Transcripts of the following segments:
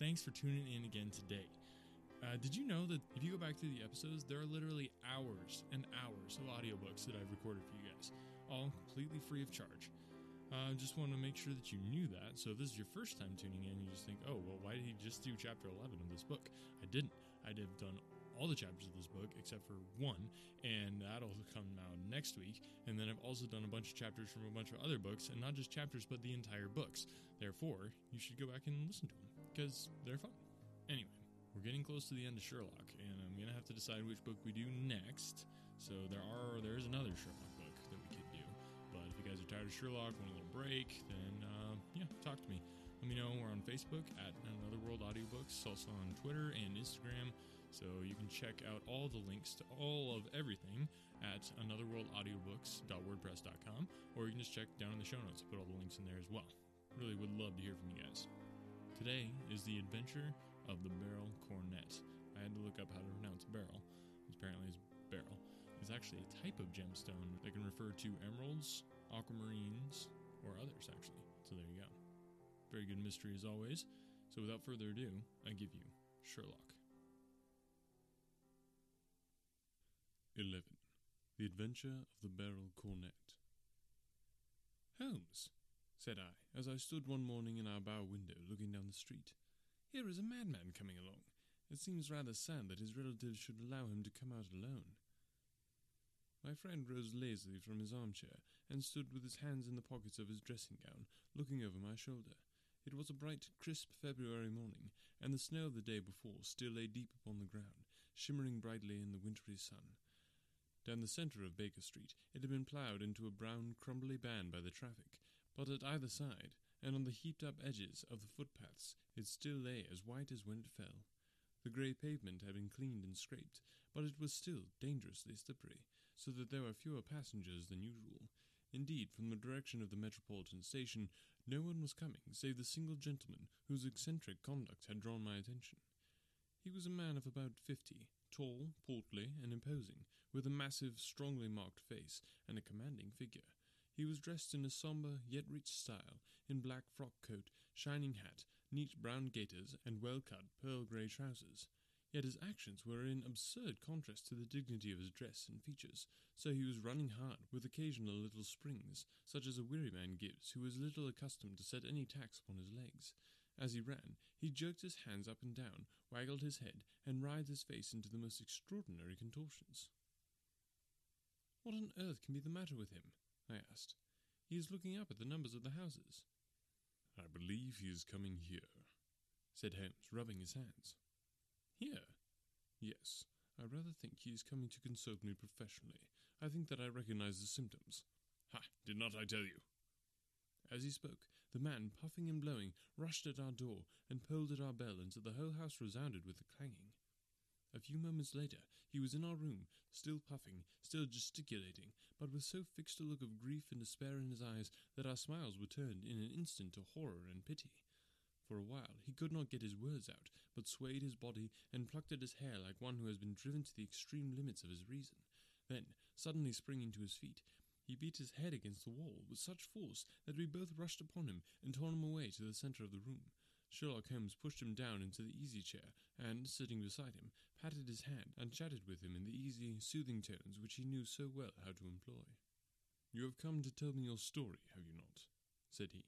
Thanks for tuning in again today. Uh, did you know that if you go back through the episodes, there are literally hours and hours of audiobooks that I've recorded for you guys, all completely free of charge? I uh, just want to make sure that you knew that. So, if this is your first time tuning in, you just think, oh, well, why did he just do chapter 11 of this book? I didn't. I'd have done all the chapters of this book except for one, and that'll come out next week. And then I've also done a bunch of chapters from a bunch of other books, and not just chapters, but the entire books. Therefore, you should go back and listen to them because they're fun. Anyway, we're getting close to the end of Sherlock, and I'm gonna have to decide which book we do next. So there are there is another Sherlock book that we could do, but if you guys are tired of Sherlock, want a little break, then uh, yeah, talk to me. Let me know. We're on Facebook at Another World Audiobooks, also on Twitter and Instagram. So you can check out all the links to all of everything at anotherworldaudiobooks.wordpress.com, or you can just check down in the show notes. Put all the links in there as well. Really would love to hear from you guys. Today is the adventure of the Beryl coronet. I had to look up how to pronounce beryl. Apparently, it's beryl. It's actually a type of gemstone that can refer to emeralds, aquamarines, or others, actually. So there you go. Very good mystery as always. So without further ado, I give you Sherlock. 11. The Adventure of the Beryl Coronet. Holmes, said I, as I stood one morning in our bow window looking down the street. Here is a madman coming along. It seems rather sad that his relatives should allow him to come out alone. My friend rose lazily from his armchair and stood with his hands in the pockets of his dressing gown, looking over my shoulder. It was a bright, crisp February morning, and the snow of the day before still lay deep upon the ground, shimmering brightly in the wintry sun. Down the centre of Baker Street it had been ploughed into a brown, crumbly band by the traffic, but at either side, and on the heaped up edges of the footpaths, it still lay as white as when it fell. The grey pavement had been cleaned and scraped, but it was still dangerously slippery, so that there were fewer passengers than usual. Indeed, from the direction of the Metropolitan Station, no one was coming save the single gentleman whose eccentric conduct had drawn my attention. He was a man of about fifty, tall, portly, and imposing, with a massive, strongly marked face and a commanding figure. He was dressed in a sombre yet rich style, in black frock coat, shining hat, neat brown gaiters, and well cut pearl grey trousers. Yet his actions were in absurd contrast to the dignity of his dress and features, so he was running hard, with occasional little springs, such as a weary man gives who is little accustomed to set any tax upon his legs. As he ran, he jerked his hands up and down, waggled his head, and writhed his face into the most extraordinary contortions. What on earth can be the matter with him? I asked. He is looking up at the numbers of the houses. I believe he is coming here, said Holmes, rubbing his hands. Here? Yes. I rather think he is coming to consult me professionally. I think that I recognize the symptoms. Ha! Did not I tell you? As he spoke, the man, puffing and blowing, rushed at our door and pulled at our bell until the whole house resounded with the clanging. A few moments later, he was in our room, still puffing, still gesticulating, but with so fixed a look of grief and despair in his eyes that our smiles were turned in an instant to horror and pity. For a while he could not get his words out, but swayed his body and plucked at his hair like one who has been driven to the extreme limits of his reason. Then, suddenly springing to his feet, he beat his head against the wall with such force that we both rushed upon him and tore him away to the centre of the room. Sherlock Holmes pushed him down into the easy chair, and, sitting beside him, patted his hand and chatted with him in the easy, soothing tones which he knew so well how to employ. You have come to tell me your story, have you not? said he.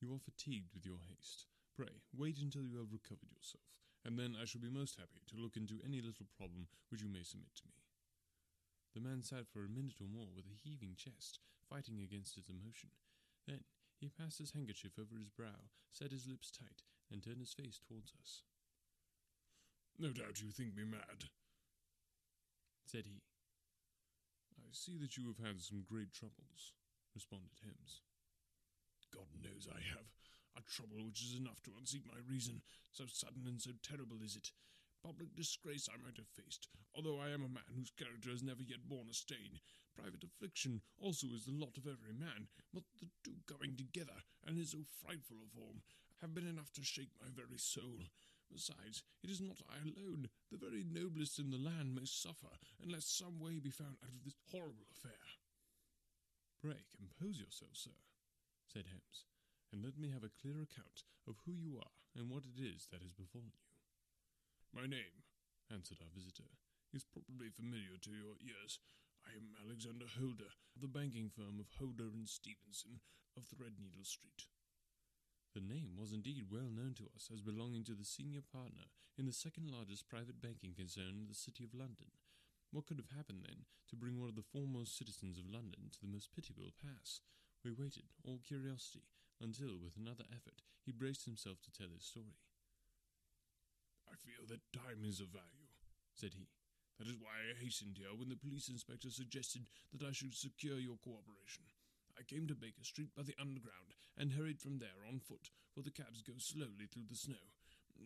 You are fatigued with your haste. Pray, wait until you have recovered yourself, and then I shall be most happy to look into any little problem which you may submit to me. The man sat for a minute or more with a heaving chest, fighting against his emotion. Then he passed his handkerchief over his brow, set his lips tight, and turned his face towards us. No doubt you think me mad, said he. I see that you have had some great troubles, responded Holmes. God knows I have. a trouble which is enough to unseat my reason, so sudden and so terrible is it. Public disgrace I might have faced, although I am a man whose character has never yet borne a stain. Private affliction also is the lot of every man, but the two going together, and in so frightful a form, have been enough to shake my very soul. Besides, it is not I alone. The very noblest in the land may suffer, unless some way be found out of this horrible affair. Pray compose yourself, sir, said Holmes, and let me have a clear account of who you are and what it is that has befallen you. My name, answered our visitor, is probably familiar to your ears. I am Alexander Holder, of the banking firm of Holder and Stevenson of Threadneedle Street. The name was indeed well known to us as belonging to the senior partner in the second largest private banking concern in the City of London. What could have happened then to bring one of the foremost citizens of London to the most pitiable pass? We waited, all curiosity, until, with another effort, he braced himself to tell his story. I feel that time is of value, said he. That is why I hastened here when the police inspector suggested that I should secure your cooperation. I came to Baker Street by the Underground and hurried from there on foot, for the cabs go slowly through the snow.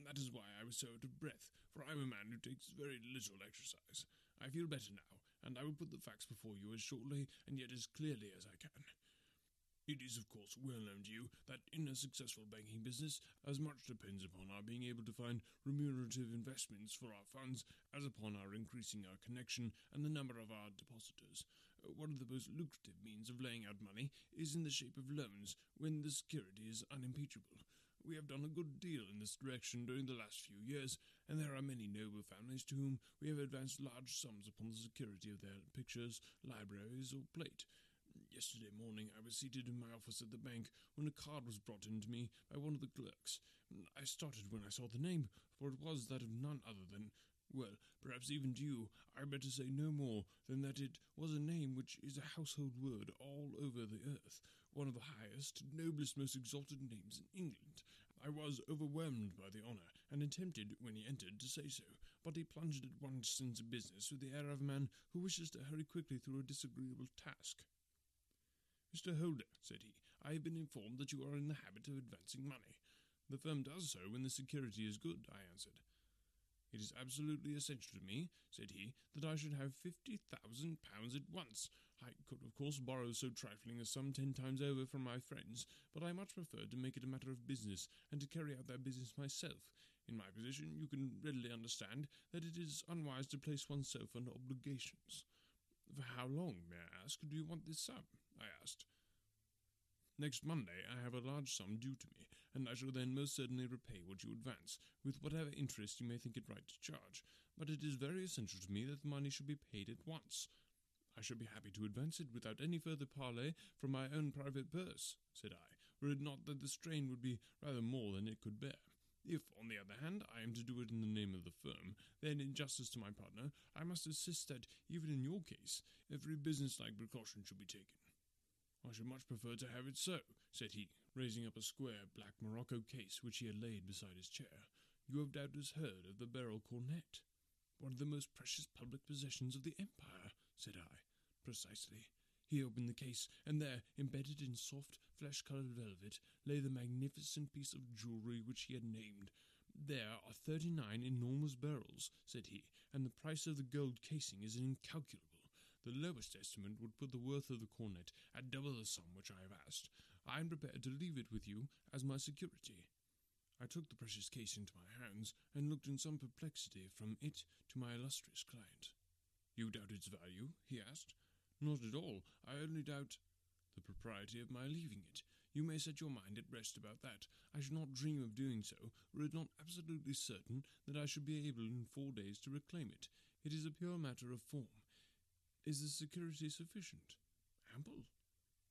That is why I was so out of breath, for I am a man who takes very little exercise. I feel better now, and I will put the facts before you as shortly and yet as clearly as I can. It is, of course, well known to you that in a successful banking business, as much depends upon our being able to find remunerative investments for our funds as upon our increasing our connection and the number of our depositors. Uh, one of the most lucrative means of laying out money is in the shape of loans when the security is unimpeachable. We have done a good deal in this direction during the last few years, and there are many noble families to whom we have advanced large sums upon the security of their pictures, libraries, or plate. Yesterday morning I was seated in my office at the bank when a card was brought in to me by one of the clerks. I started when I saw the name, for it was that of none other than well, perhaps even to you, I had better say no more than that it was a name which is a household word all over the earth, one of the highest, noblest, most exalted names in England. I was overwhelmed by the honour, and attempted, when he entered, to say so, but he plunged at once into business with the air of a man who wishes to hurry quickly through a disagreeable task. Mr. Holder, said he, I have been informed that you are in the habit of advancing money. The firm does so when the security is good, I answered. It is absolutely essential to me, said he, that I should have fifty thousand pounds at once. I could, of course, borrow so trifling a sum ten times over from my friends, but I much prefer to make it a matter of business, and to carry out that business myself. In my position, you can readily understand that it is unwise to place oneself under obligations. For how long, may I ask, do you want this sum? I asked. Next Monday I have a large sum due to me, and I shall then most certainly repay what you advance, with whatever interest you may think it right to charge. But it is very essential to me that the money should be paid at once. I should be happy to advance it without any further parley from my own private purse, said I, were it not that the strain would be rather more than it could bear. If, on the other hand, I am to do it in the name of the firm, then, in justice to my partner, I must insist that, even in your case, every business-like precaution should be taken. I should much prefer to have it so, said he, raising up a square black morocco case which he had laid beside his chair. You have doubtless heard of the Beryl coronet, one of the most precious public possessions of the empire, said I. Precisely. He opened the case, and there, embedded in soft, flesh coloured velvet, lay the magnificent piece of jewellery which he had named. There are thirty nine enormous beryls, said he, and the price of the gold casing is incalculable. The lowest estimate would put the worth of the coronet at double the sum which I have asked. I am prepared to leave it with you as my security. I took the precious case into my hands and looked in some perplexity from it to my illustrious client. You doubt its value? he asked. Not at all. I only doubt the propriety of my leaving it. You may set your mind at rest about that. I should not dream of doing so, were it not absolutely certain that I should be able in four days to reclaim it. It is a pure matter of form. Is the security sufficient? Ample?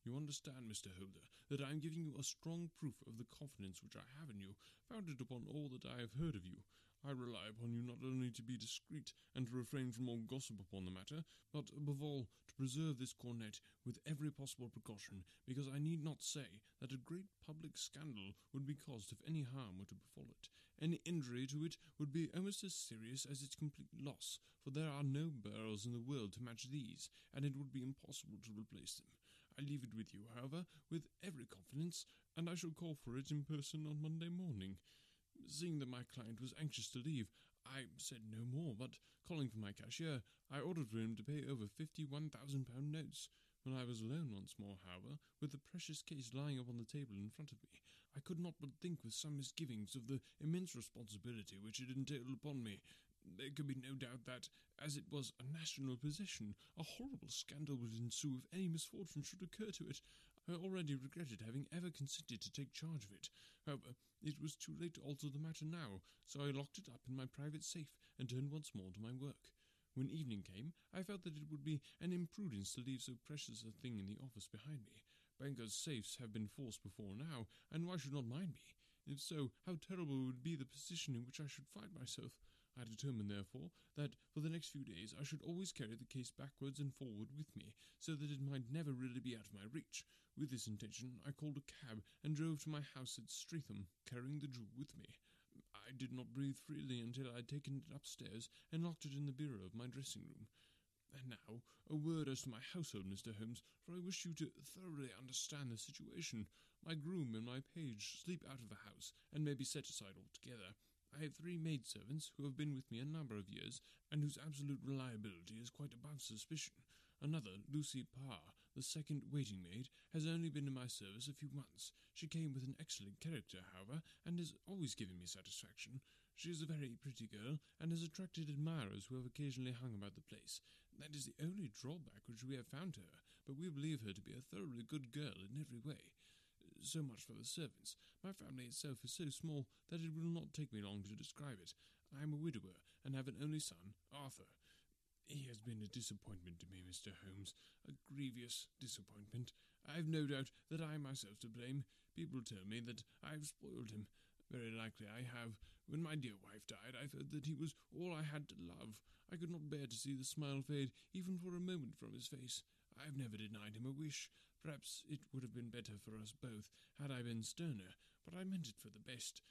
You understand, Mr. Holder, that I am giving you a strong proof of the confidence which I have in you, founded upon all that I have heard of you. I rely upon you not only to be discreet and to refrain from all gossip upon the matter, but above all to preserve this coronet with every possible precaution, because I need not say that a great public scandal would be caused if any harm were to befall it. Any injury to it would be almost as serious as its complete loss, for there are no beryls in the world to match these, and it would be impossible to replace them. I leave it with you, however, with every confidence, and I shall call for it in person on Monday morning. Seeing that my client was anxious to leave, I said no more, but calling for my cashier, I ordered for him to pay over fifty one thousand pound notes. When I was alone once more, however, with the precious case lying upon the table in front of me, I could not but think with some misgivings of the immense responsibility which it entailed upon me. There could be no doubt that, as it was a national possession, a horrible scandal would ensue if any misfortune should occur to it. I already regretted having ever consented to take charge of it. However, it was too late to alter the matter now, so I locked it up in my private safe and turned once more to my work. When evening came, I felt that it would be an imprudence to leave so precious a thing in the office behind me. Bankers' safes have been forced before now, and why should not mine be? If so, how terrible would be the position in which I should find myself. I determined, therefore, that for the next few days I should always carry the case backwards and forward with me, so that it might never really be out of my reach. With this intention, I called a cab and drove to my house at Streatham, carrying the jewel with me. I did not breathe freely until I had taken it upstairs and locked it in the bureau of my dressing room. And now, a word as to my household, Mr. Holmes, for I wish you to thoroughly understand the situation. My groom and my page sleep out of the house, and may be set aside altogether. I have three maidservants who have been with me a number of years, and whose absolute reliability is quite above suspicion. Another, Lucy Parr, the second waiting maid, has only been in my service a few months. She came with an excellent character, however, and has always given me satisfaction. She is a very pretty girl, and has attracted admirers who have occasionally hung about the place. That is the only drawback which we have found to her, but we believe her to be a thoroughly good girl in every way. So much for the servants. My family itself is so small that it will not take me long to describe it. I am a widower, and have an only son, Arthur. He has been a disappointment to me, Mr. Holmes, a grievous disappointment. I have no doubt that I am myself to blame. People tell me that I have spoiled him. Very likely I have. When my dear wife died, I felt that he was all I had to love. I could not bear to see the smile fade, even for a moment, from his face. I have never denied him a wish. Perhaps it would have been better for us both had I been sterner, but I meant it for the best.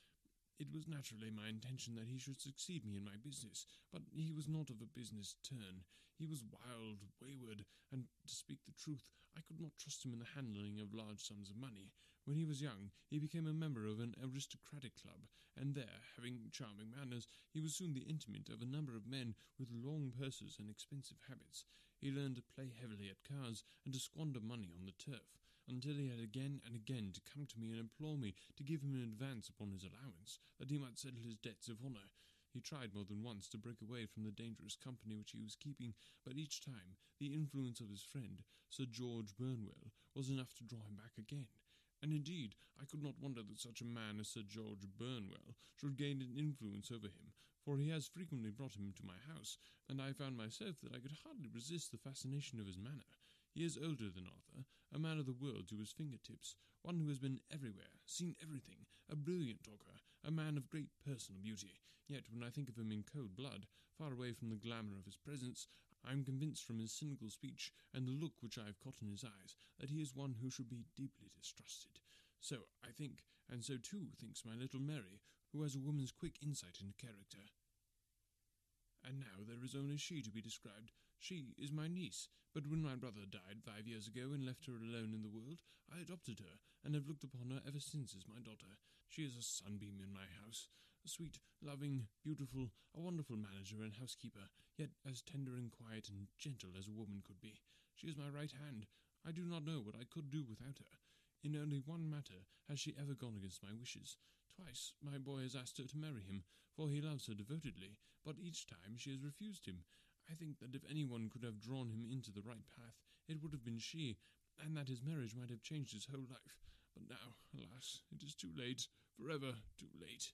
It was naturally my intention that he should succeed me in my business, but he was not of a business turn. He was wild, wayward, and, to speak the truth, I could not trust him in the handling of large sums of money. When he was young, he became a member of an aristocratic club, and there, having charming manners, he was soon the intimate of a number of men with long purses and expensive habits. He learned to play heavily at cards and to squander money on the turf until he had again and again to come to me and implore me to give him an advance upon his allowance, that he might settle his debts of honour. He tried more than once to break away from the dangerous company which he was keeping, but each time the influence of his friend, Sir George Burnwell, was enough to draw him back again. And indeed, I could not wonder that such a man as Sir George Burnwell should gain an influence over him, for he has frequently brought him to my house, and I found myself that I could hardly resist the fascination of his manner. He is older than Arthur, a man of the world to his fingertips, one who has been everywhere, seen everything, a brilliant talker, a man of great personal beauty. Yet when I think of him in cold blood, far away from the glamour of his presence, I am convinced from his cynical speech and the look which I have caught in his eyes that he is one who should be deeply distrusted. So I think, and so too thinks my little Mary, who has a woman's quick insight into character. And now there is only she to be described. She is my niece, but when my brother died five years ago and left her alone in the world, I adopted her, and have looked upon her ever since as my daughter. She is a sunbeam in my house, a sweet, loving, beautiful, a wonderful manager and housekeeper, yet as tender and quiet and gentle as a woman could be. She is my right hand. I do not know what I could do without her. In only one matter has she ever gone against my wishes. Twice my boy has asked her to marry him, for he loves her devotedly, but each time she has refused him. I think that if anyone could have drawn him into the right path, it would have been she, and that his marriage might have changed his whole life. But now, alas, it is too late, forever too late.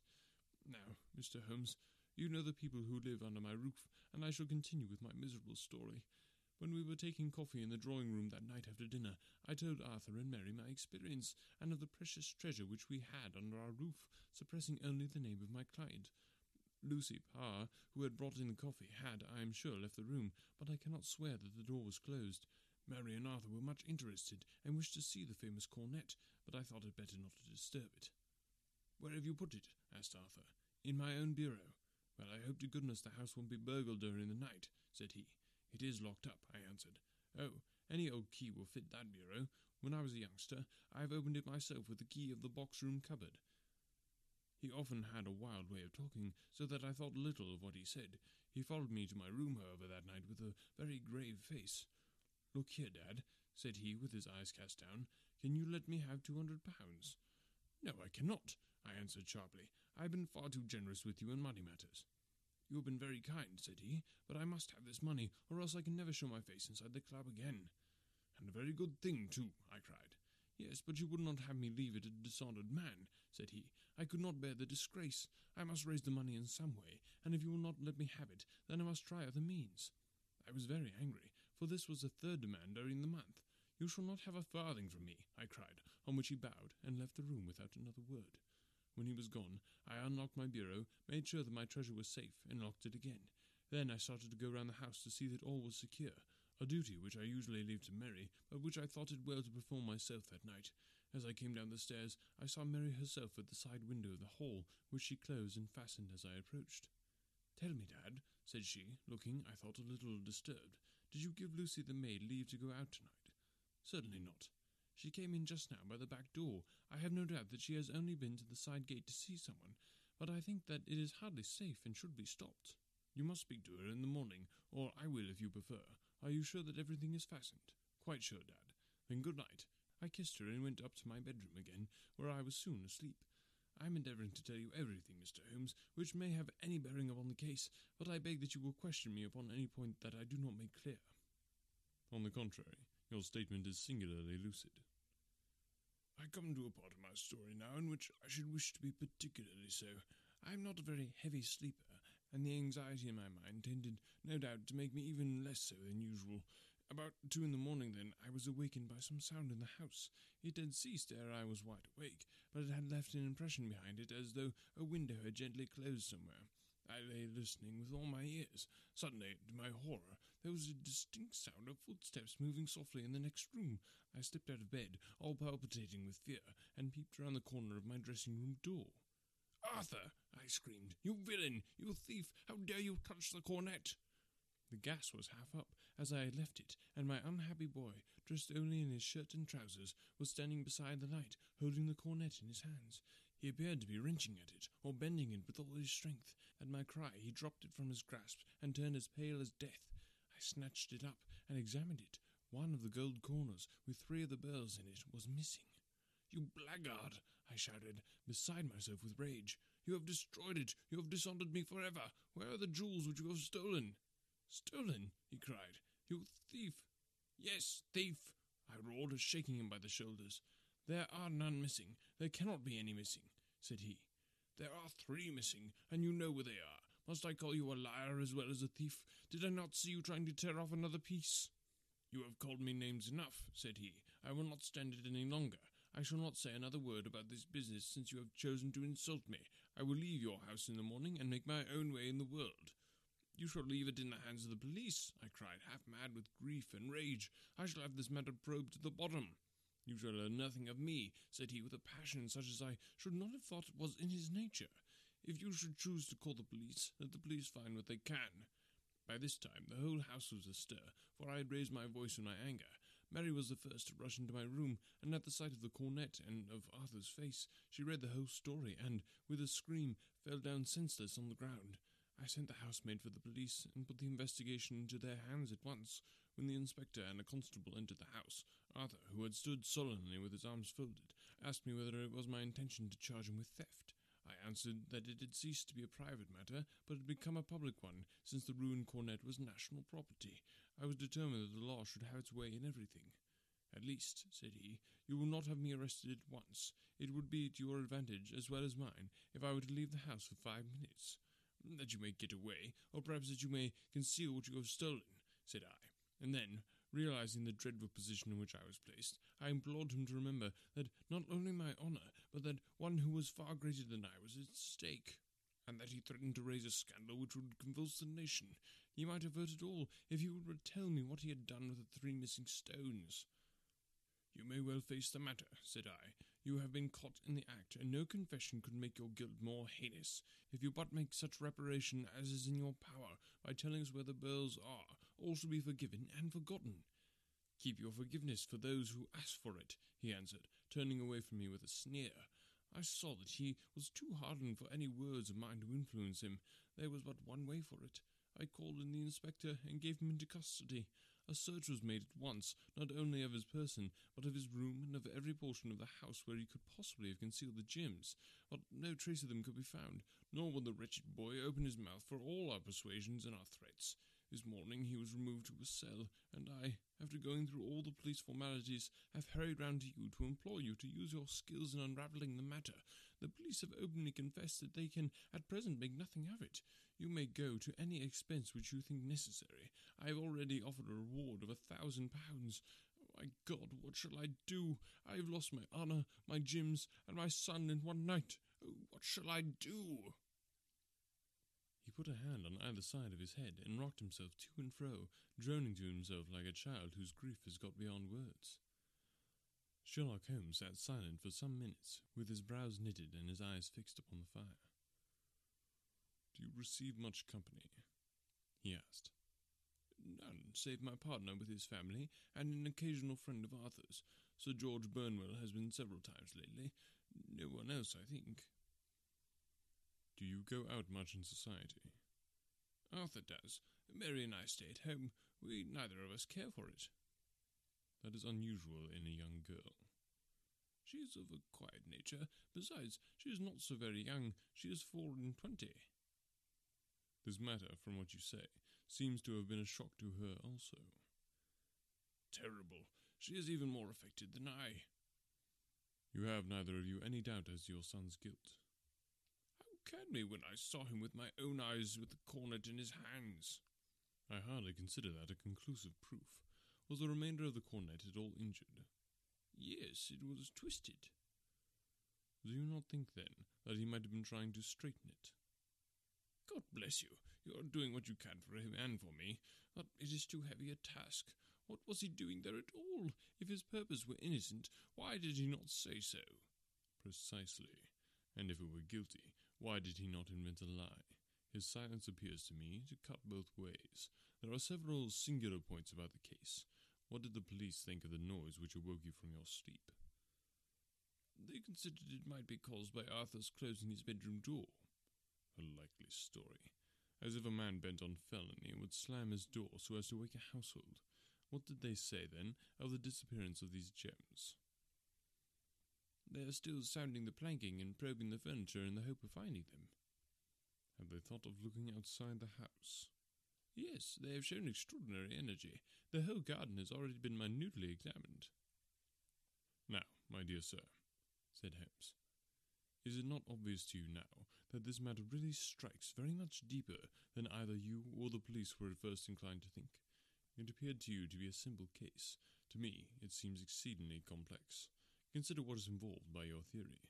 Now, Mr. Holmes, you know the people who live under my roof, and I shall continue with my miserable story. When we were taking coffee in the drawing room that night after dinner, I told Arthur and Mary my experience, and of the precious treasure which we had under our roof, suppressing only the name of my client. Lucy Parr, who had brought in the coffee, had, I am sure, left the room, but I cannot swear that the door was closed. Mary and Arthur were much interested, and wished to see the famous coronet, but I thought it better not to disturb it. Where have you put it? asked Arthur. In my own bureau. Well, I hope to goodness the house won't be burgled during the night, said he. It is locked up, I answered. Oh, Any old key will fit that bureau. When I was a youngster, I have opened it myself with the key of the box room cupboard. He often had a wild way of talking, so that I thought little of what he said. He followed me to my room, however, that night with a very grave face. Look here, Dad, said he, with his eyes cast down. Can you let me have two hundred pounds? No, I cannot, I answered sharply. I have been far too generous with you in money matters. You have been very kind, said he, but I must have this money, or else I can never show my face inside the club again. And a very good thing, too, I cried. Yes, but you would not have me leave it a dishonoured man, said he. I could not bear the disgrace. I must raise the money in some way, and if you will not let me have it, then I must try other means. I was very angry, for this was the third demand during the month. You shall not have a farthing from me, I cried, on which he bowed and left the room without another word. When he was gone, I unlocked my bureau, made sure that my treasure was safe, and locked it again. Then I started to go round the house to see that all was secure, a duty which I usually leave to Mary, but which I thought it well to perform myself that night. As I came down the stairs, I saw Mary herself at the side window of the hall, which she closed and fastened as I approached. Tell me, Dad, said she, looking, I thought, a little disturbed. Did you give Lucy the maid leave to go out tonight? Certainly not. She came in just now by the back door. I have no doubt that she has only been to the side gate to see someone, but I think that it is hardly safe and should be stopped. You must speak to her in the morning, or I will if you prefer. Are you sure that everything is fastened? Quite sure, Dad. Then good night. I kissed her and went up to my bedroom again, where I was soon asleep. I am endeavouring to tell you everything, Mr. Holmes, which may have any bearing upon the case, but I beg that you will question me upon any point that I do not make clear. On the contrary, your statement is singularly lucid. I come to a part of my story now in which I should wish to be particularly so. I am not a very heavy sleeper, and the anxiety in my mind tended, no doubt, to make me even less so than usual. About two in the morning, then, I was awakened by some sound in the house. It had ceased ere I was wide awake, but it had left an impression behind it as though a window had gently closed somewhere. I lay listening with all my ears. Suddenly, to my horror, there was a distinct sound of footsteps moving softly in the next room. I slipped out of bed, all palpitating with fear, and peeped round the corner of my dressing room door. Arthur! I screamed. You villain! You thief! How dare you touch the coronet? The gas was half up, as I had left it, and my unhappy boy, dressed only in his shirt and trousers, was standing beside the light, holding the coronet in his hands. He appeared to be wrenching at it, or bending it with all his strength. At my cry, he dropped it from his grasp, and turned as pale as death. I snatched it up, and examined it. One of the gold corners, with three of the beryls in it, was missing. You blackguard! I shouted, beside myself with rage. You have destroyed it! You have dishonoured me for ever! Where are the jewels which you have stolen? Stolen! he cried. You thief! Yes, thief! I roared, shaking him by the shoulders. There are none missing. There cannot be any missing, said he. There are three missing, and you know where they are. Must I call you a liar as well as a thief? Did I not see you trying to tear off another piece? You have called me names enough, said he. I will not stand it any longer. I shall not say another word about this business since you have chosen to insult me. I will leave your house in the morning and make my own way in the world. You shall leave it in the hands of the police, I cried, half mad with grief and rage. I shall have this matter probed to the bottom. You shall learn nothing of me, said he, with a passion such as I should not have thought was in his nature. If you should choose to call the police, let the police find what they can. By this time the whole house was astir, for I had raised my voice in my anger. Mary was the first to rush into my room, and at the sight of the coronet and of Arthur's face, she read the whole story, and, with a scream, fell down senseless on the ground. I sent the housemaid for the police, and put the investigation into their hands at once. When the inspector and a constable entered the house, Arthur, who had stood sullenly with his arms folded, asked me whether it was my intention to charge him with theft. I answered that it had ceased to be a private matter, but had become a public one, since the ruined coronet was national property. I was determined that the law should have its way in everything. At least, said he, you will not have me arrested at once. It would be to your advantage, as well as mine, if I were to leave the house for five minutes. That you may get away, or perhaps that you may conceal what you have stolen, said I. And then, realizing the dreadful position in which I was placed, I implored him to remember that not only my honour, but that one who was far greater than I was at stake, and that he threatened to raise a scandal which would convulse the nation. He might avert it all if he would tell me what he had done with the three missing stones. You may well face the matter, said I. You have been caught in the act, and no confession could make your guilt more heinous. If you but make such reparation as is in your power by telling us where the beryls are, all shall be forgiven and forgotten. Keep your forgiveness for those who ask for it, he answered, turning away from me with a sneer. I saw that he was too hardened for any words of mine to influence him. There was but one way for it. I called in the inspector and gave him into custody. A search was made at once, not only of his person, but of his room and of every portion of the house where he could possibly have concealed the gems. But no trace of them could be found, nor would the wretched boy open his mouth for all our persuasions and our threats. This morning he was removed to a cell, and I, after going through all the police formalities, have hurried round to you to implore you to use your skills in unravelling the matter. The police have openly confessed that they can at present make nothing of it. You may go to any expense which you think necessary. I have already offered a reward of a thousand pounds. My God, what shall I do? I have lost my honour, my gems, and my son in one night. Oh, what shall I do? He put a hand on either side of his head and rocked himself to and fro, droning to himself like a child whose grief has got beyond words. Sherlock Holmes sat silent for some minutes, with his brows knitted and his eyes fixed upon the fire. Do you receive much company? he asked. None, save my partner with his family and an occasional friend of Arthur's. Sir George Burnwell has been several times lately. No one else, I think. Do you go out much in society? Arthur does. Mary and I stay at home. We neither of us care for it. That is unusual in a young girl. She is of a quiet nature. Besides, she is not so very young. She is four and twenty. This matter, from what you say, seems to have been a shock to her also. Terrible. She is even more affected than I. You have neither of you any doubt as to your son's guilt How can me when I saw him with my own eyes with the coronet in his hands. I hardly consider that a conclusive proof. Was the remainder of the coronet at all injured? Yes, it was twisted. Do you not think, then, that he might have been trying to straighten it? God bless you. You are doing what you can for him and for me, but it is too heavy a task. What was he doing there at all? If his purpose were innocent, why did he not say so? Precisely. And if it were guilty, why did he not invent a lie? His silence appears to me to cut both ways. There are several singular points about the case. What did the police think of the noise which awoke you from your sleep? They considered it might be caused by Arthur's closing his bedroom door. A likely story. As if a man bent on felony would slam his door so as to wake a household. What did they say, then, of the disappearance of these gems? They are still sounding the planking and probing the furniture in the hope of finding them. Have they thought of looking outside the house? Yes, they have shown extraordinary energy. The whole garden has already been minutely examined. Now, my dear sir, said Holmes, is it not obvious to you now that this matter really strikes very much deeper than either you or the police were at first inclined to think? It appeared to you to be a simple case. To me, it seems exceedingly complex. Consider what is involved by your theory.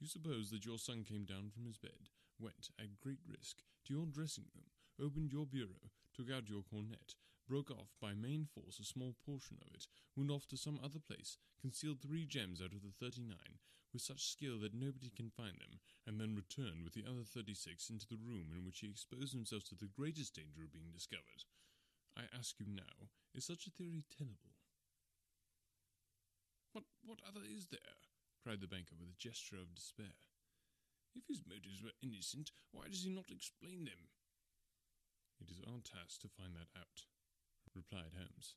You suppose that your son came down from his bed, went, at great risk, to your dressing room, opened your bureau, took out your coronet, broke off by main force a small portion of it, went off to some other place, concealed three gems out of the thirty-nine, with such skill that nobody can find them, and then returned with the other thirty-six into the room in which he exposed himself to the greatest danger of being discovered. I ask you now, is such a theory tenable? What, what other is there? cried the banker with a gesture of despair. If his motives were innocent, why does he not explain them? It is our task to find that out, replied Holmes.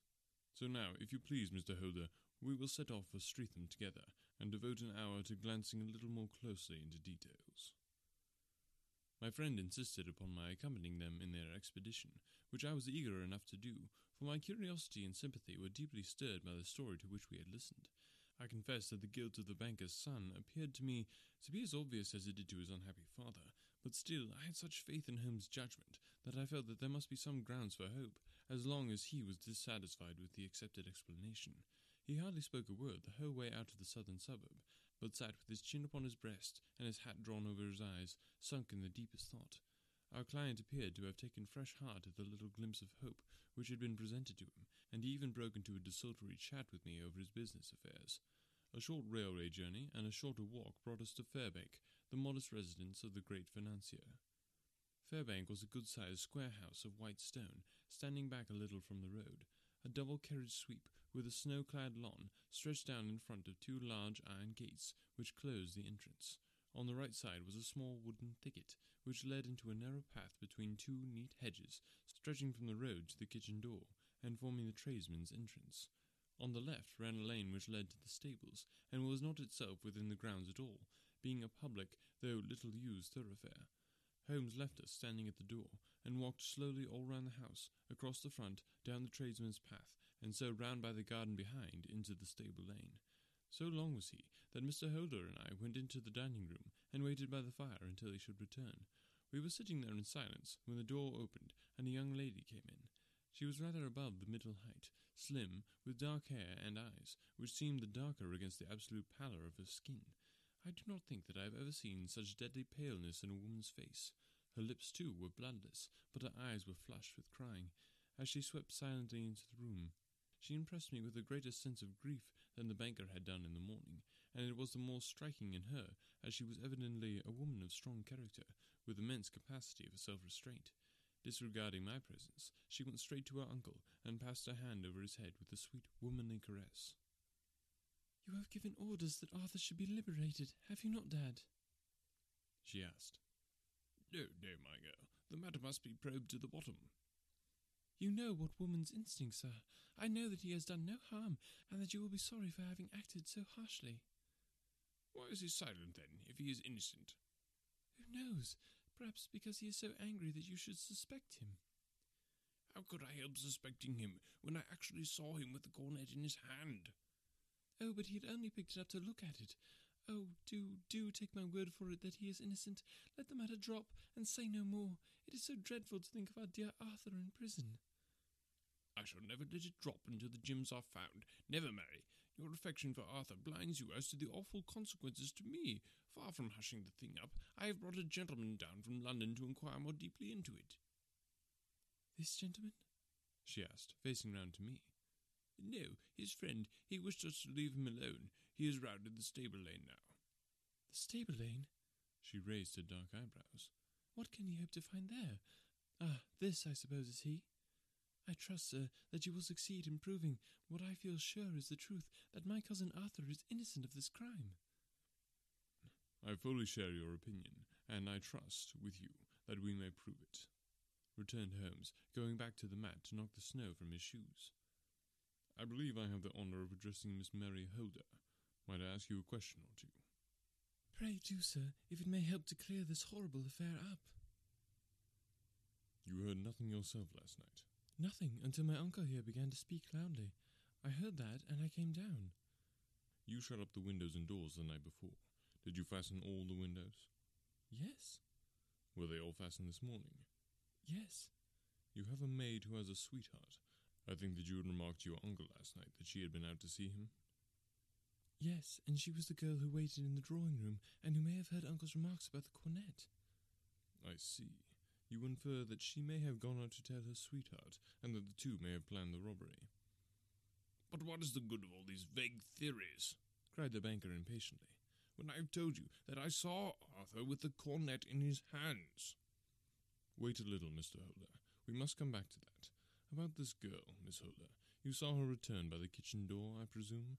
So now, if you please, Mr. Holder, we will set off for Streatham together, and devote an hour to glancing a little more closely into details. My friend insisted upon my accompanying them in their expedition, which I was eager enough to do, for my curiosity and sympathy were deeply stirred by the story to which we had listened, I confess that the guilt of the banker's son appeared to me to be as obvious as it did to his unhappy father, but still I had such faith in Holmes' judgment that I felt that there must be some grounds for hope, as long as he was dissatisfied with the accepted explanation. He hardly spoke a word the whole way out of the southern suburb, but sat with his chin upon his breast and his hat drawn over his eyes, sunk in the deepest thought. Our client appeared to have taken fresh heart at the little glimpse of hope which had been presented to him, and he even broke into a desultory chat with me over his business affairs. A short railway journey and a shorter walk brought us to Fairbank, the modest residence of the great financier. Fairbank was a good-sized square house of white stone, standing back a little from the road. A double carriage sweep, with a snow clad lawn stretched down in front of two large iron gates which closed the entrance. On the right side was a small wooden thicket, which led into a narrow path between two neat hedges, stretching from the road to the kitchen door, and forming the tradesmen's entrance. On the left ran a lane which led to the stables, and was not itself within the grounds at all, being a public though little used thoroughfare. Holmes left us standing at the door, and walked slowly all round the house, across the front, down the tradesmen's path, and so round by the garden behind into the stable lane. So long was he that Mr. Holder and I went into the dining room and waited by the fire until he should return. We were sitting there in silence when the door opened and a young lady came in. She was rather above the middle height, slim, with dark hair and eyes, which seemed the darker against the absolute pallor of her skin. I do not think that I have ever seen such deadly paleness in a woman's face. Her lips, too, were bloodless, but her eyes were flushed with crying. As she swept silently into the room, she impressed me with a greater sense of grief than the banker had done in the morning, and it was the more striking in her, as she was evidently a woman of strong character, with immense capacity for self restraint. Disregarding my presence, she went straight to her uncle and passed her hand over his head with a sweet womanly caress. You have given orders that Arthur should be liberated, have you not, Dad? she asked. No, no, my girl. The matter must be probed to the bottom. You know what woman's instincts are. I know that he has done no harm, and that you will be sorry for having acted so harshly. Why is he silent, then, if he is innocent? Who knows? Perhaps because he is so angry that you should suspect him. How could I help suspecting him when I actually saw him with the coronet in his hand? Oh, but he had only picked it up to look at it. Oh, do, do take my word for it that he is innocent. Let the matter drop, and say no more. It is so dreadful to think of our dear Arthur in prison. I shall never let it drop until the gems are found. Never, Mary. Your affection for Arthur blinds you as to the awful consequences to me. Far from hushing the thing up, I have brought a gentleman down from London to inquire more deeply into it. This gentleman? she asked, facing round to me. No, his friend. He wished us to leave him alone. He is round in the stable lane now. The stable lane? She raised her dark eyebrows. What can he hope to find there? Ah, this, I suppose, is he? I trust, sir, that you will succeed in proving what I feel sure is the truth that my cousin Arthur is innocent of this crime. I fully share your opinion, and I trust, with you, that we may prove it, returned Holmes, going back to the mat to knock the snow from his shoes. I believe I have the honour of addressing Miss Mary Holder. Might I ask you a question or two? Pray do, sir, if it may help to clear this horrible affair up. You heard nothing yourself last night? Nothing, until my uncle here began to speak loudly. I heard that, and I came down. You shut up the windows and doors the night before. Did you fasten all the windows? Yes. Were they all fastened this morning? Yes. You have a maid who has a sweetheart. I think that you had remarked to your uncle last night that she had been out to see him. Yes, and she was the girl who waited in the drawing room, and who may have heard uncle's remarks about the coronet. I see. You infer that she may have gone out to tell her sweetheart, and that the two may have planned the robbery. But what is the good of all these vague theories? cried the banker impatiently, when I have told you that I saw Arthur with the coronet in his hands. Wait a little, Mr. Holder. We must come back to that. About this girl, Miss Holder. You saw her return by the kitchen door, I presume?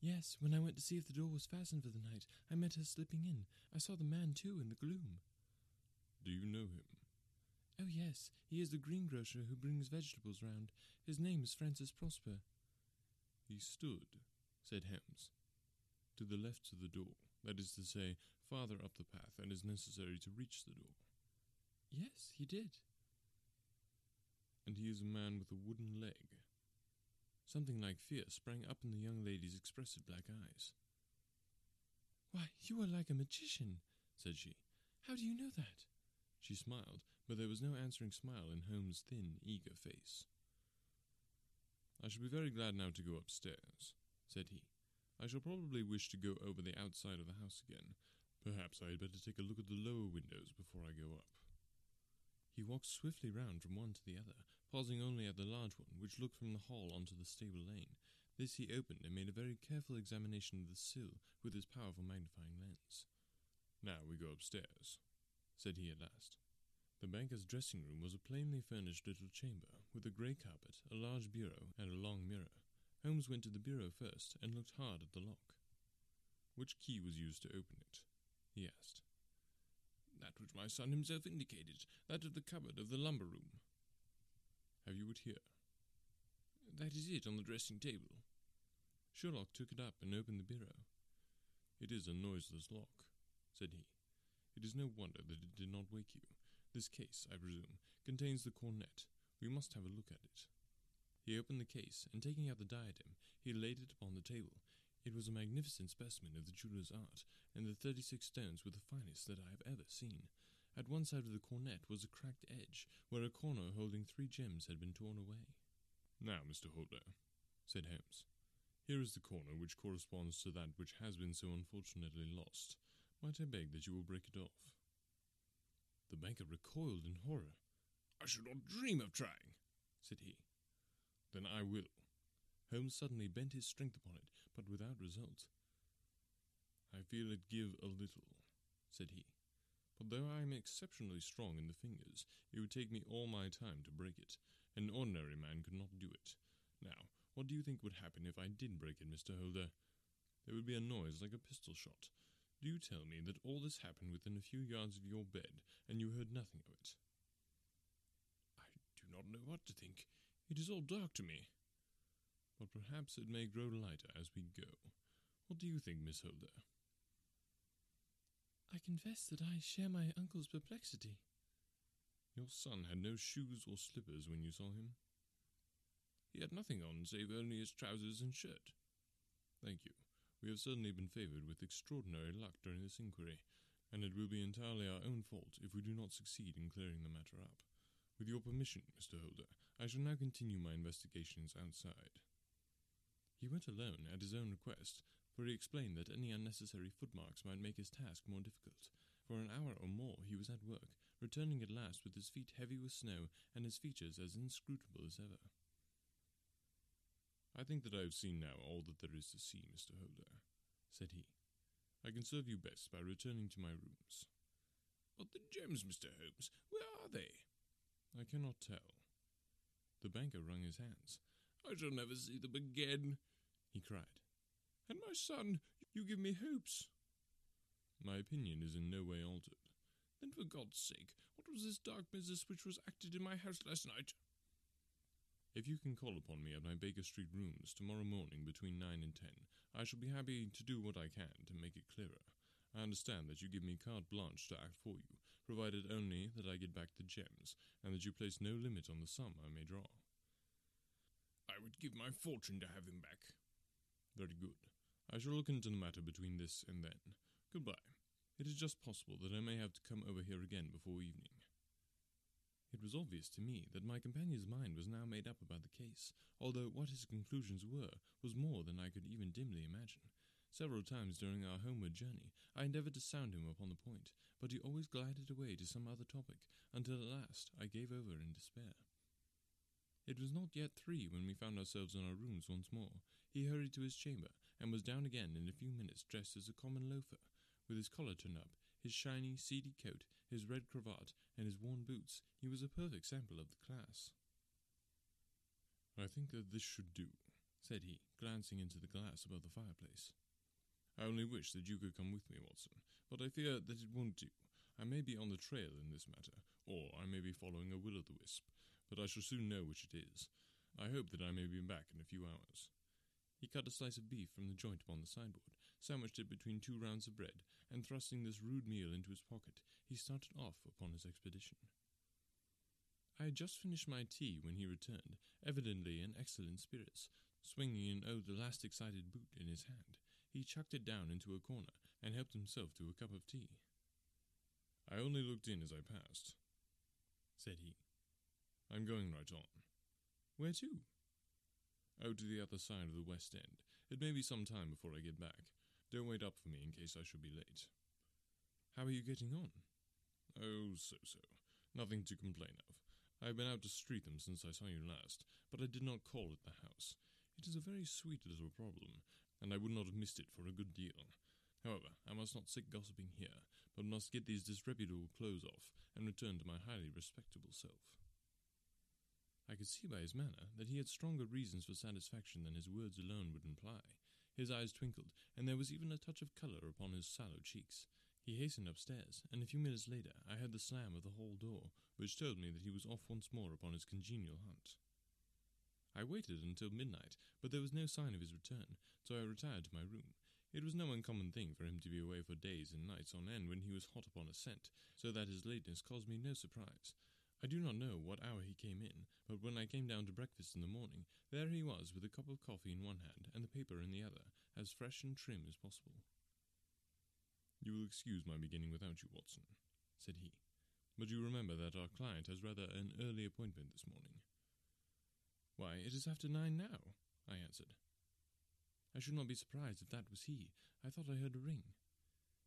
Yes, when I went to see if the door was fastened for the night, I met her slipping in. I saw the man, too, in the gloom. Do you know him? Oh, yes. He is the greengrocer who brings vegetables round. His name is Francis Prosper. He stood, said Holmes, to the left of the door, that is to say, farther up the path than is necessary to reach the door. Yes, he did and he is a man with a wooden leg. Something like fear sprang up in the young lady's expressive black eyes. Why, you are like a magician, said she. How do you know that? She smiled, but there was no answering smile in Holmes' thin, eager face. I shall be very glad now to go upstairs, said he. I shall probably wish to go over the outside of the house again. Perhaps I had better take a look at the lower windows before I go up. He walked swiftly round from one to the other, pausing only at the large one, which looked from the hall onto the stable lane. This he opened and made a very careful examination of the sill with his powerful magnifying lens. Now we go upstairs, said he at last. The banker's dressing room was a plainly furnished little chamber, with a grey carpet, a large bureau, and a long mirror. Holmes went to the bureau first and looked hard at the lock. Which key was used to open it? he asked. That which my son himself indicated, that of the cupboard of the lumber room. Have you it here? That is it on the dressing table. Sherlock took it up and opened the bureau. It is a noiseless lock, said he. It is no wonder that it did not wake you. This case, I presume, contains the coronet. We must have a look at it. He opened the case, and taking out the diadem, he laid it upon the table. It was a magnificent specimen of the jeweller's art, and the thirty-six stones were the finest that I have ever seen. At one side of the coronet was a cracked edge, where a corner holding three gems had been torn away. Now, Mr. Holder, said Holmes, here is the corner which corresponds to that which has been so unfortunately lost. Might I beg that you will break it off? The banker recoiled in horror. I should not dream of trying, said he. Then I will. Holmes suddenly bent his strength upon it, but without result. I feel it give a little, said he. But though I am exceptionally strong in the fingers, it would take me all my time to break it. An ordinary man could not do it. Now, what do you think would happen if I did break it, Mr. Holder? There would be a noise like a pistol shot. Do you tell me that all this happened within a few yards of your bed, and you heard nothing of it? I do not know what to think. It is all dark to me. But perhaps it may grow lighter as we go. What do you think, Miss Holder? I confess that I share my uncle's perplexity. Your son had no shoes or slippers when you saw him? He had nothing on save only his trousers and shirt. Thank you. We have certainly been favoured with extraordinary luck during this inquiry, and it will be entirely our own fault if we do not succeed in clearing the matter up. With your permission, Mr. Holder, I shall now continue my investigations outside. He went alone at his own request, for he explained that any unnecessary footmarks might make his task more difficult. For an hour or more he was at work, returning at last with his feet heavy with snow and his features as inscrutable as ever. I think that I have seen now all that there is to see, Mr. Holder, said he. I can serve you best by returning to my rooms. But the gems, Mr. Holmes, where are they? I cannot tell. The banker wrung his hands. I shall never see them again, he cried. And my son, you give me hopes. My opinion is in no way altered. Then, for God's sake, what was this dark business which was acted in my house last night? If you can call upon me at my Baker Street rooms tomorrow morning between nine and ten, I shall be happy to do what I can to make it clearer. I understand that you give me carte blanche to act for you, provided only that I get back the gems, and that you place no limit on the sum I may draw. I would give my fortune to have them back. Very good. I shall look into the matter between this and then. Goodbye. It is just possible that I may have to come over here again before evening. It was obvious to me that my companion's mind was now made up about the case, although what his conclusions were was more than I could even dimly imagine. Several times during our homeward journey I endeavoured to sound him upon the point, but he always glided away to some other topic, until at last I gave over in despair. It was not yet three when we found ourselves in our rooms once more. He hurried to his chamber, and was down again in a few minutes dressed as a common loafer, with his collar turned up, his shiny, seedy coat, his red cravat, and his worn boots, he was a perfect sample of the class. I think that this should do, said he, glancing into the glass above the fireplace. I only wish that you could come with me, Watson, but I fear that it won't do. I may be on the trail in this matter, or I may be following a will-o'-the-wisp, but I shall soon know which it is. I hope that I may be back in a few hours. He cut a slice of beef from the joint upon the sideboard, sandwiched it between two rounds of bread, and thrusting this rude meal into his pocket, he started off upon his expedition. I had just finished my tea when he returned, evidently in excellent spirits, swinging an old elastic sided boot in his hand. He chucked it down into a corner and helped himself to a cup of tea. I only looked in as I passed, said he. I'm going right on. Where to? Oh, to the other side of the West End. It may be some time before I get back. Don't wait up for me in case I should be late. How are you getting on? Oh, so so. Nothing to complain of. I have been out to Streatham since I saw you last, but I did not call at the house. It is a very sweet little problem, and I would not have missed it for a good deal. However, I must not sit gossiping here, but must get these disreputable clothes off and return to my highly respectable self. I could see by his manner that he had stronger reasons for satisfaction than his words alone would imply. His eyes twinkled, and there was even a touch of colour upon his sallow cheeks. He hastened upstairs, and a few minutes later I heard the slam of the hall door, which told me that he was off once more upon his congenial hunt. I waited until midnight, but there was no sign of his return, so I retired to my room. It was no uncommon thing for him to be away for days and nights on end when he was hot upon a scent, so that his lateness caused me no surprise. I do not know what hour he came in, but when I came down to breakfast in the morning, there he was with a cup of coffee in one hand and the paper in the other, as fresh and trim as possible. You will excuse my beginning without you, Watson, said he, but you remember that our client has rather an early appointment this morning. Why, it is after nine now, I answered. I should not be surprised if that was he. I thought I heard a ring.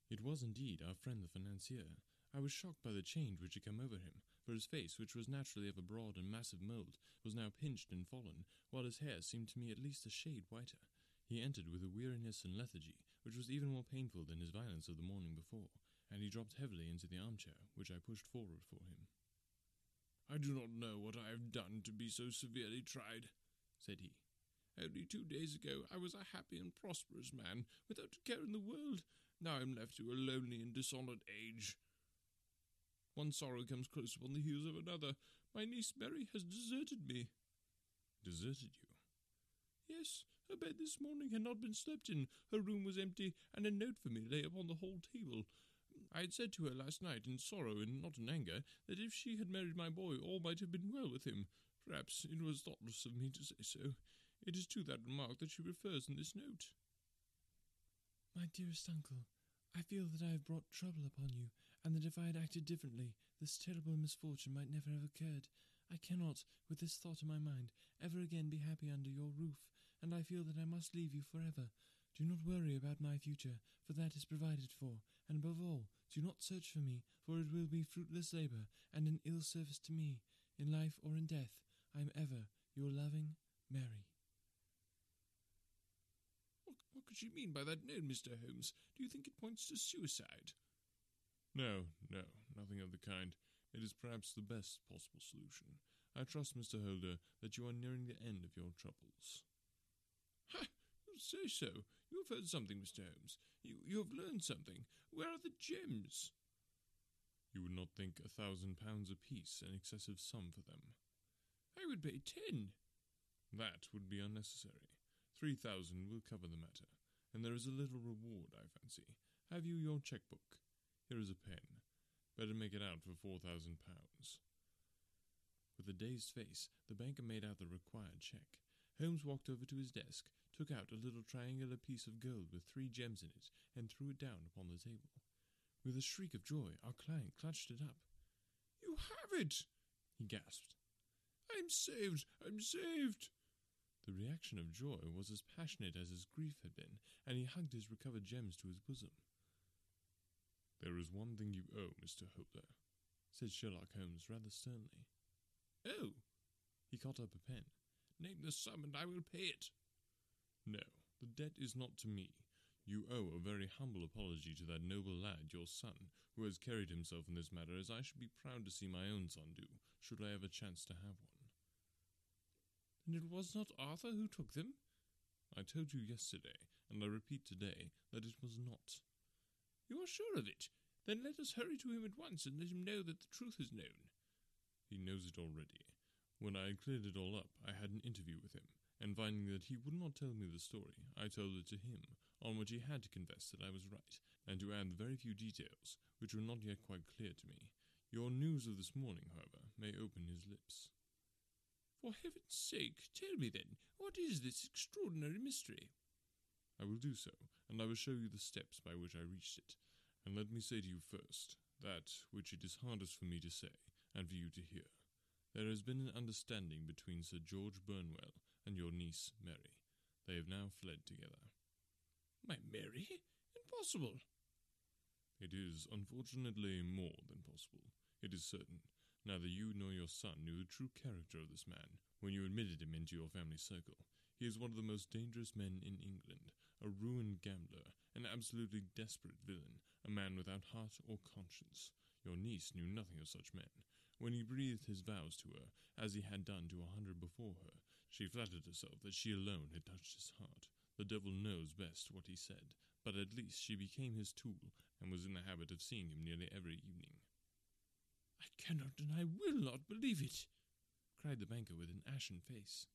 It was indeed our friend the financier. I was shocked by the change which had come over him, for his face, which was naturally of a broad and massive mould, was now pinched and fallen, while his hair seemed to me at least a shade whiter. He entered with a weariness and lethargy which was even more painful than his violence of the morning before, and he dropped heavily into the armchair, which I pushed forward for him. I do not know what I have done to be so severely tried, said he. Only two days ago I was a happy and prosperous man, without a care in the world. Now I am left to a lonely and dishonoured age. One sorrow comes close upon the heels of another. My niece Mary has deserted me. Deserted you? Yes, her bed this morning had not been slept in, her room was empty, and a note for me lay upon the hall table. I had said to her last night, in sorrow and not in anger, that if she had married my boy, all might have been well with him. Perhaps it was thoughtless of me to say so. It is to that remark that she refers in this note. My dearest uncle, I feel that I have brought trouble upon you, and that if I had acted differently, this terrible misfortune might never have occurred. I cannot, with this thought in my mind, ever again be happy under your roof, and I feel that I must leave you forever. Do not worry about my future, for that is provided for, and above all, do not search for me, for it will be fruitless labour, and an ill service to me. In life or in death, I am ever your loving Mary. What, what could she mean by that note, Mr. Holmes? Do you think it points to suicide? No, no, nothing of the kind. It is perhaps the best possible solution. I trust, Mr. Holder, that you are nearing the end of your troubles. Ha! You say so. You have heard something, Mr. Holmes. You, you have learned something. Where are the gems? You would not think a thousand pounds apiece an excessive sum for them. I would pay ten. That would be unnecessary. Three thousand will cover the matter, and there is a little reward, I fancy. Have you your cheque-book? Here is a pen. Better make it out for four thousand pounds. With a dazed face, the banker made out the required cheque. Holmes walked over to his desk, took out a little triangular piece of gold with three gems in it, and threw it down upon the table. With a shriek of joy, our client clutched it up. You have it! he gasped. I'm saved! I'm saved! The reaction of joy was as passionate as his grief had been, and he hugged his recovered gems to his bosom. There is one thing you owe, Mr. Holder, said Sherlock Holmes rather sternly. Oh! He caught up a pen. Name the sum and I will pay it. No, the debt is not to me. You owe a very humble apology to that noble lad, your son, who has carried himself in this matter as I should be proud to see my own son do, should I a chance to have one. And it was not Arthur who took them? I told you yesterday, and I repeat today, that it was not. You are sure of it? Then let us hurry to him at once and let him know that the truth is known. He knows it already. When I had cleared it all up, I had an interview with him, and finding that he would not tell me the story, I told it to him, on which he had to confess that I was right, and to add very few details which were not yet quite clear to me. Your news of this morning, however, may open his lips. For heaven's sake, tell me then, what is this extraordinary mystery? I will do so, and I will show you the steps by which I reached it. And let me say to you first, that which it is hardest for me to say, and for you to hear. There has been an understanding between Sir George Burnwell and your niece Mary. They have now fled together. My Mary? Impossible. It is, unfortunately, more than possible. It is certain. Neither you nor your son knew the true character of this man when you admitted him into your family circle. He is one of the most dangerous men in England, a ruined gambler, an absolutely desperate villain, a man without heart or conscience. Your niece knew nothing of such men. When he breathed his vows to her, as he had done to a hundred before her, she flattered herself that she alone had touched his heart. The devil knows best what he said, but at least she became his tool, and was in the habit of seeing him nearly every evening. I cannot and I will not believe it, cried the banker with an ashen face.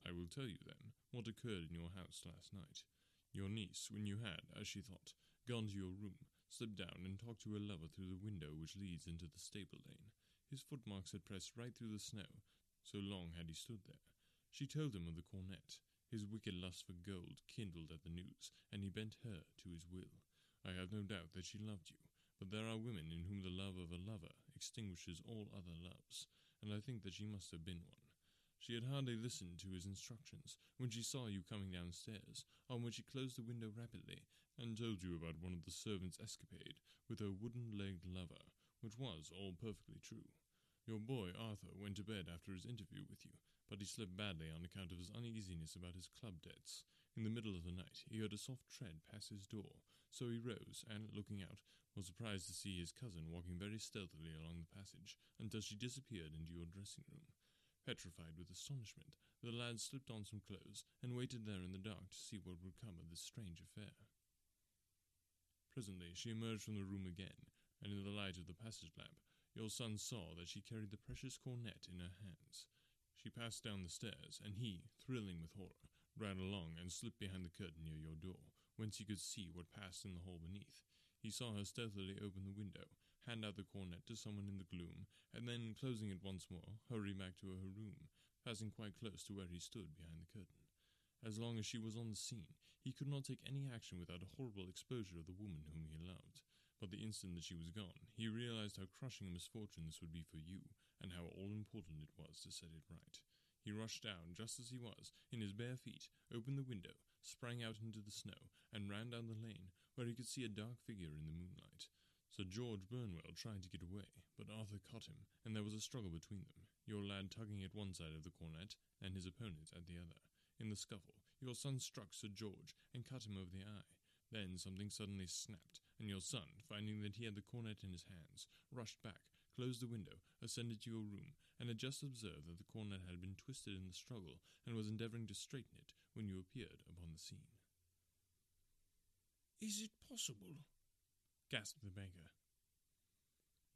I will tell you, then, what occurred in your house last night. Your niece, when you had, as she thought, gone to your room, slipped down and talked to her lover through the window which leads into the stable lane. His footmarks had pressed right through the snow, so long had he stood there. She told him of the coronet. His wicked lust for gold kindled at the news, and he bent her to his will. I have no doubt that she loved you, but there are women in whom the love of a lover extinguishes all other loves, and I think that she must have been one. She had hardly listened to his instructions when she saw you coming downstairs, on which she closed the window rapidly and told you about one of the servants' escapade with her wooden-legged lover, which was all perfectly true. Your boy Arthur went to bed after his interview with you, but he slept badly on account of his uneasiness about his club debts. In the middle of the night he heard a soft tread pass his door, so he rose, and, looking out, was surprised to see his cousin walking very stealthily along the passage until she disappeared into your dressing room. Petrified with astonishment, the lad slipped on some clothes and waited there in the dark to see what would come of this strange affair. Presently she emerged from the room again, and in the light of the passage lamp, your son saw that she carried the precious coronet in her hands. She passed down the stairs, and he, thrilling with horror, ran along and slipped behind the curtain near your door, whence he could see what passed in the hall beneath. He saw her stealthily open the window, hand out the coronet to someone in the gloom, and then, closing it once more, hurry back to her room, passing quite close to where he stood behind the curtain. As long as she was on the scene, he could not take any action without a horrible exposure of the woman whom he loved. But the instant that she was gone, he realized how crushing a misfortune this would be for you, and how all important it was to set it right. He rushed down just as he was, in his bare feet, opened the window, sprang out into the snow, and ran down the lane, where he could see a dark figure in the moonlight. Sir George Burnwell tried to get away, but Arthur caught him, and there was a struggle between them, your lad tugging at one side of the coronet, and his opponent at the other. In the scuffle, your son struck Sir George and cut him over the eye. Then something suddenly snapped, and your son, finding that he had the coronet in his hands, rushed back, closed the window, ascended to your room, and had just observed that the coronet had been twisted in the struggle, and was endeavouring to straighten it when you appeared upon the scene. Is it possible? Gasped the banker.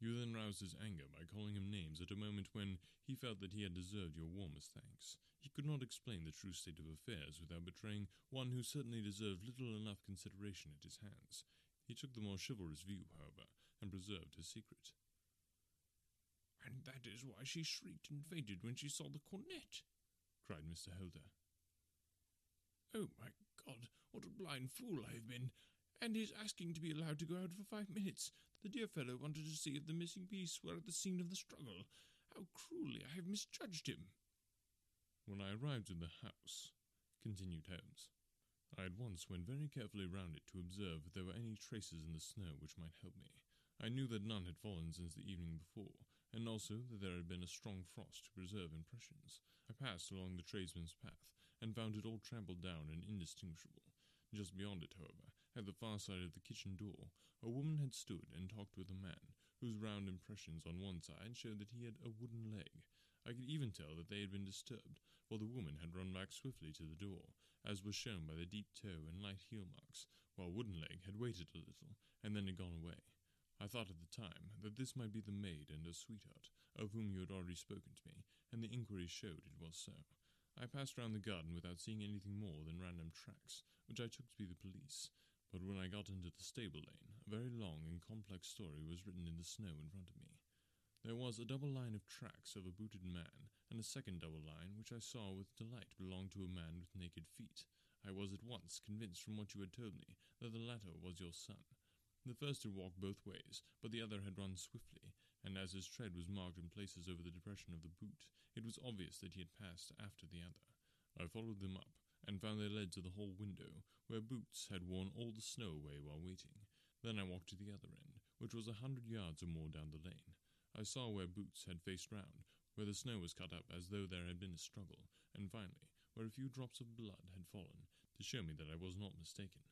You then roused his anger by calling him names at a moment when he felt that he had deserved your warmest thanks. He could not explain the true state of affairs without betraying one who certainly deserved little enough consideration at his hands. He took the more chivalrous view, however, and preserved his secret. And that is why she shrieked and fainted when she saw the coronet, cried Mr. Holder. Oh, my God, what a blind fool I have been! And his asking to be allowed to go out for five minutes. The dear fellow wanted to see if the missing piece were at the scene of the struggle. How cruelly I have misjudged him! When I arrived in the house, continued Holmes, I at once went very carefully round it to observe if there were any traces in the snow which might help me. I knew that none had fallen since the evening before, and also that there had been a strong frost to preserve impressions. I passed along the tradesman's path, and found it all trampled down and indistinguishable. Just beyond it, however, at the far side of the kitchen door, a woman had stood and talked with a man, whose round impressions on one side showed that he had a wooden leg. I could even tell that they had been disturbed, for the woman had run back swiftly to the door, as was shown by the deep toe and light heel marks, while Wooden Leg had waited a little, and then had gone away. I thought at the time that this might be the maid and her sweetheart, of whom you had already spoken to me, and the inquiries showed it was so. I passed round the garden without seeing anything more than random tracks, which I took to be the police. But when I got into the stable lane, a very long and complex story was written in the snow in front of me. There was a double line of tracks of a booted man, and a second double line, which I saw with delight belonged to a man with naked feet. I was at once convinced from what you had told me that the latter was your son. The first had walked both ways, but the other had run swiftly, and as his tread was marked in places over the depression of the boot, it was obvious that he had passed after the other. I followed them up, and found they led to the hall window, where Boots had worn all the snow away while waiting. Then I walked to the other end, which was a hundred yards or more down the lane. I saw where Boots had faced round, where the snow was cut up as though there had been a struggle, and finally, where a few drops of blood had fallen, to show me that I was not mistaken.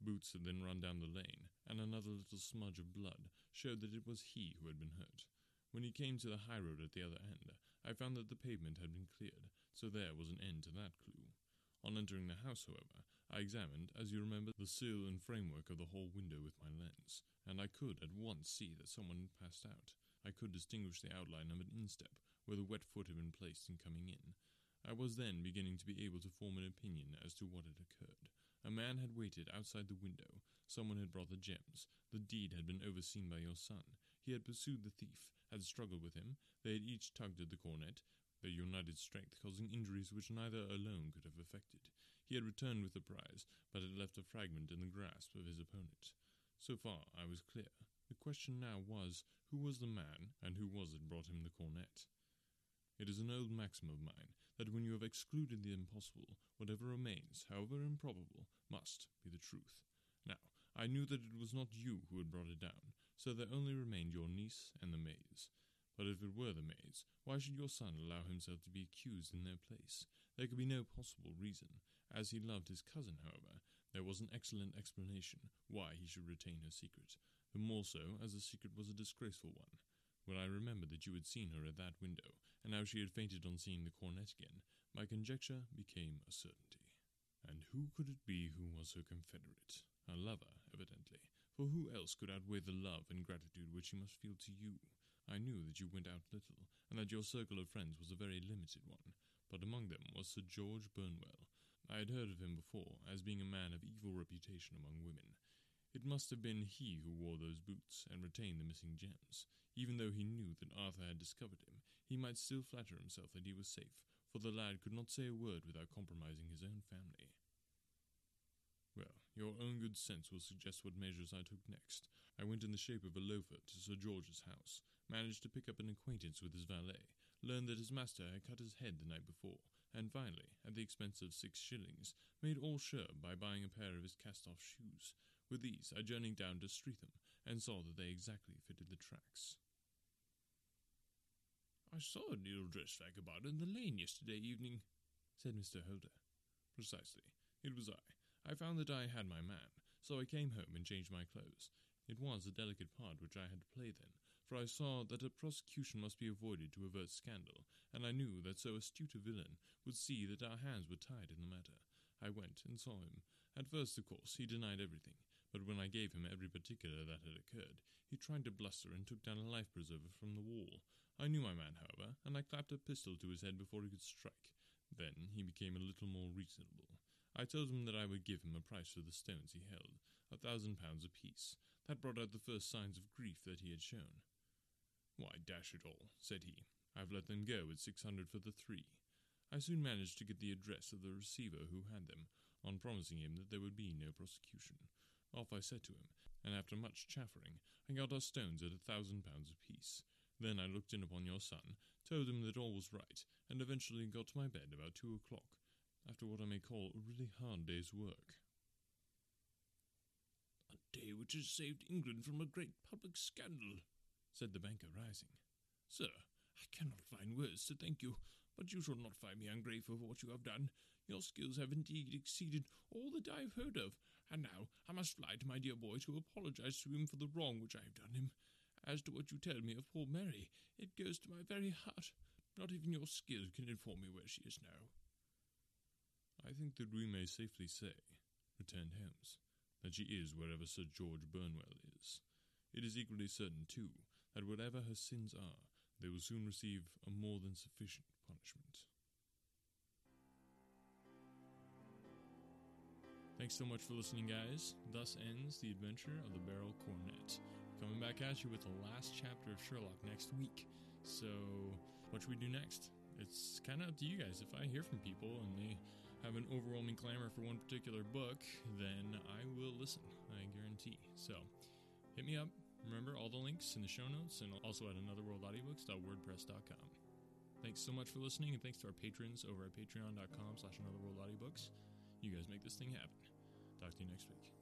Boots had then run down the lane, and another little smudge of blood showed that it was he who had been hurt. When he came to the high road at the other end, I found that the pavement had been cleared, so there was an end to that clue. On entering the house, however, I examined, as you remember, the sill and framework of the hall window with my lens, and I could at once see that someone had passed out. I could distinguish the outline of an instep, where the wet foot had been placed in coming in. I was then beginning to be able to form an opinion as to what had occurred. A man had waited outside the window. Someone had brought the gems. The deed had been overseen by your son. He had pursued the thief, had struggled with him. They had each tugged at the coronet, their united strength causing injuries which neither alone could have effected. He had returned with the prize, but had left a fragment in the grasp of his opponent. So far I was clear. The question now was, who was the man, and who was it brought him the coronet? It is an old maxim of mine that when you have excluded the impossible, whatever remains, however improbable, must be the truth. Now, I knew that it was not you who had brought it down, so there only remained your niece and the maids. But if it were the maids, why should your son allow himself to be accused in their place? There could be no possible reason. As he loved his cousin, however, there was an excellent explanation why he should retain her secret, the more so as the secret was a disgraceful one. When I remembered that you had seen her at that window, and how she had fainted on seeing the coronet again, my conjecture became a certainty. And who could it be who was her confederate? A lover, evidently, for who else could outweigh the love and gratitude which she must feel to you? I knew that you went out little, and that your circle of friends was a very limited one, but among them was Sir George Burnwell. I had heard of him before as being a man of evil reputation among women, it must have been he who wore those boots and retained the missing gems. Even though he knew that Arthur had discovered him, he might still flatter himself that he was safe, for the lad could not say a word without compromising his own family. Your own good sense will suggest what measures I took next. I went in the shape of a loafer to Sir George's house, managed to pick up an acquaintance with his valet, learned that his master had cut his head the night before, and finally, at the expense of six shillings, made all sure by buying a pair of his cast-off shoes, with these, I journeyed down to Streatham, and saw that they exactly fitted the tracks. I saw a needle-dress vagabond in the lane yesterday evening, said Mr. Holder. Precisely. It was I. I found that I had my man, so I came home and changed my clothes. It was a delicate part which I had to play then, for I saw that a prosecution must be avoided to avert scandal, and I knew that so astute a villain would see that our hands were tied in the matter. I went and saw him. At first, of course, he denied everything, but when I gave him every particular that had occurred, he tried to bluster and took down a life preserver from the wall. I knew my man, however, and I clapped a pistol to his head before he could strike. Then he became a little more reasonable. I told him that I would give him a price for the stones he held, a thousand pounds apiece. That brought out the first signs of grief that he had shown. Why, dash it all, said he, I've let them go at six hundred for the three. I soon managed to get the address of the receiver who had them, on promising him that there would be no prosecution. Off I set to him, and after much chaffering, I got our stones at a thousand pounds apiece. Then I looked in upon your son, told him that all was right, and eventually got to my bed about two o'clock, after what I may call a really hard day's work. A day which has saved England from a great public scandal, said the banker, rising. Sir, I cannot find words to thank you, but you shall not find me ungrateful for what you have done. Your skills have indeed exceeded all that I have heard of, and now I must fly to my dear boy to apologize to him for the wrong which I have done him. As to what you tell me of poor Mary, it goes to my very heart. Not even your skill can inform me where she is now. I think that we may safely say, returned Holmes, that she is wherever Sir George Burnwell is. It is equally certain, too, that whatever her sins are, they will soon receive a more than sufficient punishment. Thanks so much for listening, guys. Thus ends the adventure of the Beryl Coronet. Coming back at you with the last chapter of Sherlock next week. So, what should we do next? It's kind of up to you guys. If I hear from people and they have an overwhelming clamor for one particular book, then I will listen. I guarantee. So, hit me up. Remember all the links in the show notes and also at anotherworldaudiobooks.wordpress.com. Thanks so much for listening, and thanks to our patrons over at patreon.com slash anotherworldaudiobooks. You guys make this thing happen. Talk to you next week.